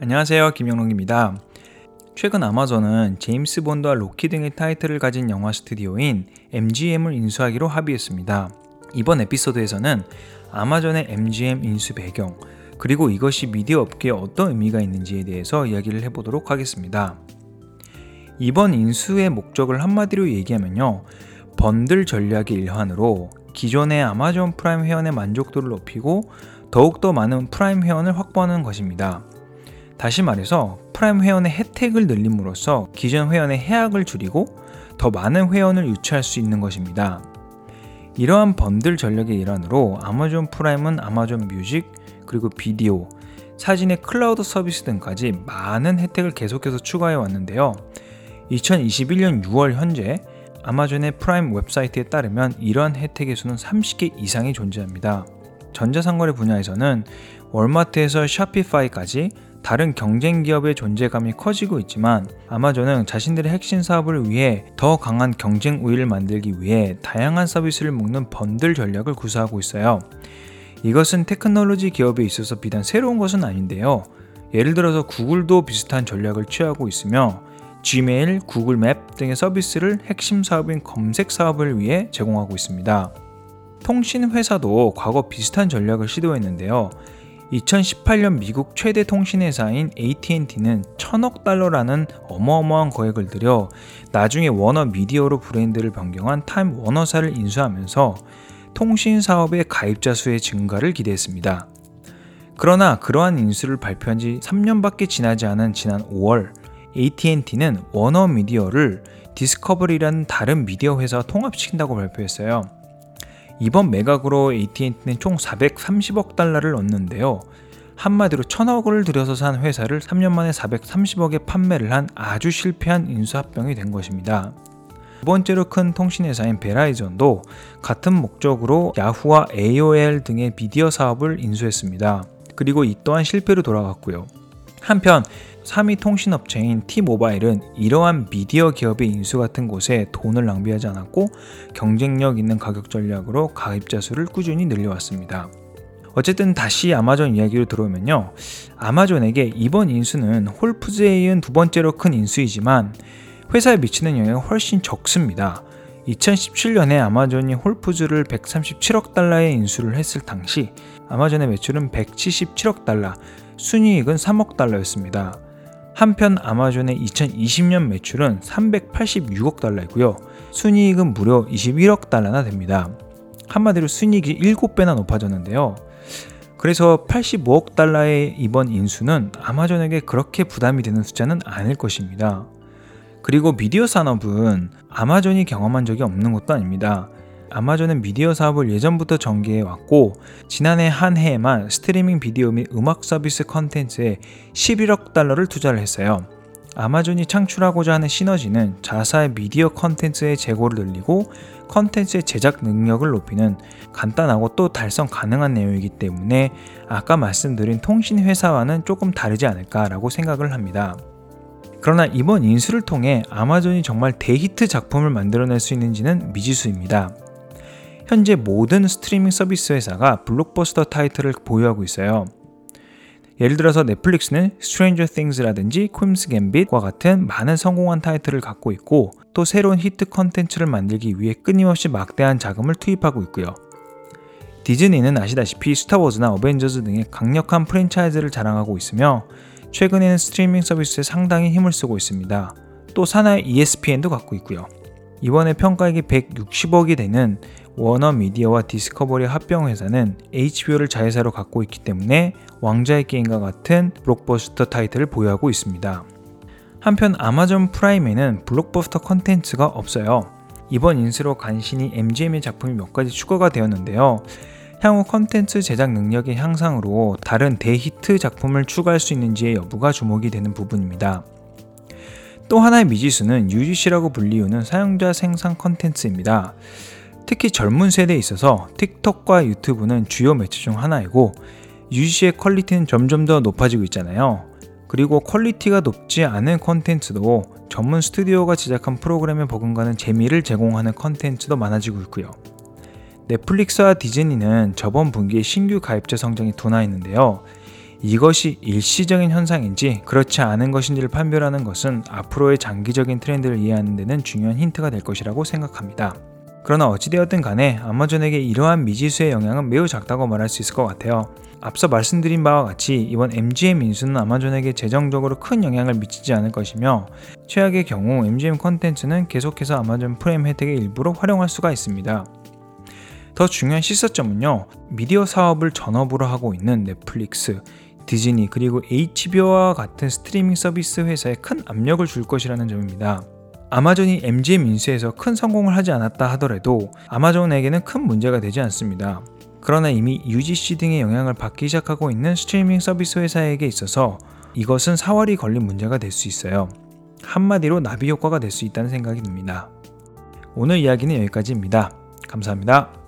안녕하세요. 김영롱입니다. 최근 아마존은 제임스 본드와 로키 등의 타이틀을 가진 영화 스튜디오인 MGM을 인수하기로 합의했습니다. 이번 에피소드에서는 아마존의 MGM 인수 배경, 그리고 이것이 미디어 업계에 어떤 의미가 있는지에 대해서 이야기를 해보도록 하겠습니다. 이번 인수의 목적을 한마디로 얘기하면요. 번들 전략의 일환으로 기존의 아마존 프라임 회원의 만족도를 높이고 더욱더 많은 프라임 회원을 확보하는 것입니다. 다시 말해서 프라임 회원의 혜택을 늘림으로써 기존 회원의 해약을 줄이고 더 많은 회원을 유치할 수 있는 것입니다. 이러한 번들 전략의 일환으로 아마존 프라임은 아마존 뮤직 그리고 비디오, 사진의 클라우드 서비스 등까지 많은 혜택을 계속해서 추가해 왔는데요. 2021년 6월 현재 아마존의 프라임 웹사이트에 따르면 이러한 혜택의 수는 30개 이상이 존재합니다. 전자상거래 분야에서는 월마트에서 샤피파이까지 다른 경쟁 기업의 존재감이 커지고 있지만 아마존은 자신들의 핵심 사업을 위해 더 강한 경쟁 우위를 만들기 위해 다양한 서비스를 묶는 번들 전략을 구사하고 있어요. 이것은 테크놀로지 기업에 있어서 비단 새로운 것은 아닌데요. 예를 들어서 구글도 비슷한 전략을 취하고 있으며 Gmail, 구글 맵 등의 서비스를 핵심 사업인 검색 사업을 위해 제공하고 있습니다. 통신 회사도 과거 비슷한 전략을 시도했는데요. 2018년 미국 최대 통신회사인 AT&T는 천억 달러라는 어마어마한 거액을 들여 나중에 워너 미디어로 브랜드를 변경한 타임 워너사를 인수하면서 통신 사업의 가입자 수의 증가를 기대했습니다. 그러나 그러한 인수를 발표한 지 3년밖에 지나지 않은 지난 5월 AT&T는 워너 미디어를 디스커버리라는 다른 미디어 회사와 통합시킨다고 발표했어요. 이번 매각으로 AT&T는 총 430억 달러를 얻는데요. 한마디로 천억을 들여서 산 회사를 3년 만에 430억에 판매를 한 아주 실패한 인수합병이 된 것입니다. 두 번째로 큰 통신회사인 베라이전도 같은 목적으로 야후와 AOL 등의 미디어 사업을 인수했습니다. 그리고 이 또한 실패로 돌아갔고요. 한편 3위 통신업체인 T모바일은 이러한 미디어 기업의 인수 같은 곳에 돈을 낭비하지 않았고 경쟁력 있는 가격 전략으로 가입자 수를 꾸준히 늘려왔습니다. 어쨌든 다시 아마존 이야기로 들어오면요. 아마존에게 이번 인수는 홀푸즈에 이은 두 번째로 큰 인수이지만 회사에 미치는 영향은 훨씬 적습니다. 2017년에 아마존이 홀푸즈를 137억 달러에 인수를 했을 당시 아마존의 매출은 177억 달러, 순이익은 3억 달러였습니다. 한편 아마존의 2020년 매출은 386억 달러이고요. 순이익은 무려 21억 달러나 됩니다. 한마디로 순이익이 7배나 높아졌는데요. 그래서 85억 달러의 이번 인수는 아마존에게 그렇게 부담이 되는 숫자는 아닐 것입니다. 그리고 미디어 산업은 아마존이 경험한 적이 없는 것도 아닙니다. 아마존은 미디어 사업을 예전부터 전개해 왔고 지난해 한 해에만 스트리밍 비디오 및 음악 서비스 컨텐츠에 11억 달러를 투자를 했어요. 아마존이 창출하고자 하는 시너지는 자사의 미디어 컨텐츠의 재고를 늘리고 컨텐츠의 제작 능력을 높이는 간단하고 또 달성 가능한 내용이기 때문에 아까 말씀드린 통신 회사와는 조금 다르지 않을까라고 생각을 합니다. 그러나 이번 인수를 통해 아마존이 정말 대히트 작품을 만들어낼 수 있는지는 미지수입니다. 현재 모든 스트리밍 서비스 회사가 블록버스터 타이틀을 보유하고 있어요. 예를 들어서 넷플릭스는 Stranger Things라든지 퀸스 갬빗과 같은 많은 성공한 타이틀을 갖고 있고 또 새로운 히트 컨텐츠를 만들기 위해 끊임없이 막대한 자금을 투입하고 있고요. 디즈니는 아시다시피 스타워즈나 어벤져스 등의 강력한 프랜차이즈를 자랑하고 있으며 최근에는 스트리밍 서비스에 상당히 힘을 쓰고 있습니다. 또 산하의 ESPN도 갖고 있고요. 이번에 평가액이 160억이 되는 워너 미디어와 디스커버리 합병 회사는 HBO를 자회사로 갖고 있기 때문에 왕좌의 게임과 같은 블록버스터 타이틀을 보유하고 있습니다. 한편 아마존 프라임에는 블록버스터 컨텐츠가 없어요. 이번 인수로 간신히 MGM의 작품이 몇 가지 추가가 되었는데요. 향후 컨텐츠 제작 능력의 향상으로 다른 대히트 작품을 추가할 수 있는지의 여부가 주목이 되는 부분입니다. 또 하나의 미지수는 UGC라고 불리우는 사용자 생산 컨텐츠입니다. 특히 젊은 세대에 있어서 틱톡과 유튜브는 주요 매체 중 하나이고 UGC의 퀄리티는 점점 더 높아지고 있잖아요. 그리고 퀄리티가 높지 않은 컨텐츠도 전문 스튜디오가 제작한 프로그램에 버금가는 재미를 제공하는 컨텐츠도 많아지고 있고요. 넷플릭스와 디즈니는 저번 분기에 신규 가입자 성장이 둔화했는데요. 이것이 일시적인 현상인지 그렇지 않은 것인지를 판별하는 것은 앞으로의 장기적인 트렌드를 이해하는 데는 중요한 힌트가 될 것이라고 생각합니다. 그러나 어찌되었든 간에 아마존에게 이러한 미지수의 영향은 매우 작다고 말할 수 있을 것 같아요. 앞서 말씀드린 바와 같이 이번 MGM 인수는 아마존에게 재정적으로 큰 영향을 미치지 않을 것이며 최악의 경우 MGM 컨텐츠는 계속해서 아마존 프라임 혜택의 일부로 활용할 수가 있습니다. 더 중요한 시사점은요, 미디어 사업을 전업으로 하고 있는 넷플릭스, 디즈니 그리고 HBO와 같은 스트리밍 서비스 회사에 큰 압력을 줄 것이라는 점입니다. 아마존이 MGM 인수에서 큰 성공을 하지 않았다 하더라도 아마존에게는 큰 문제가 되지 않습니다. 그러나 이미 UGC 등의 영향을 받기 시작하고 있는 스트리밍 서비스 회사에게 있어서 이것은 사활이 걸린 문제가 될 수 있어요. 한마디로 나비 효과가 될 수 있다는 생각이 듭니다. 오늘 이야기는 여기까지입니다. 감사합니다.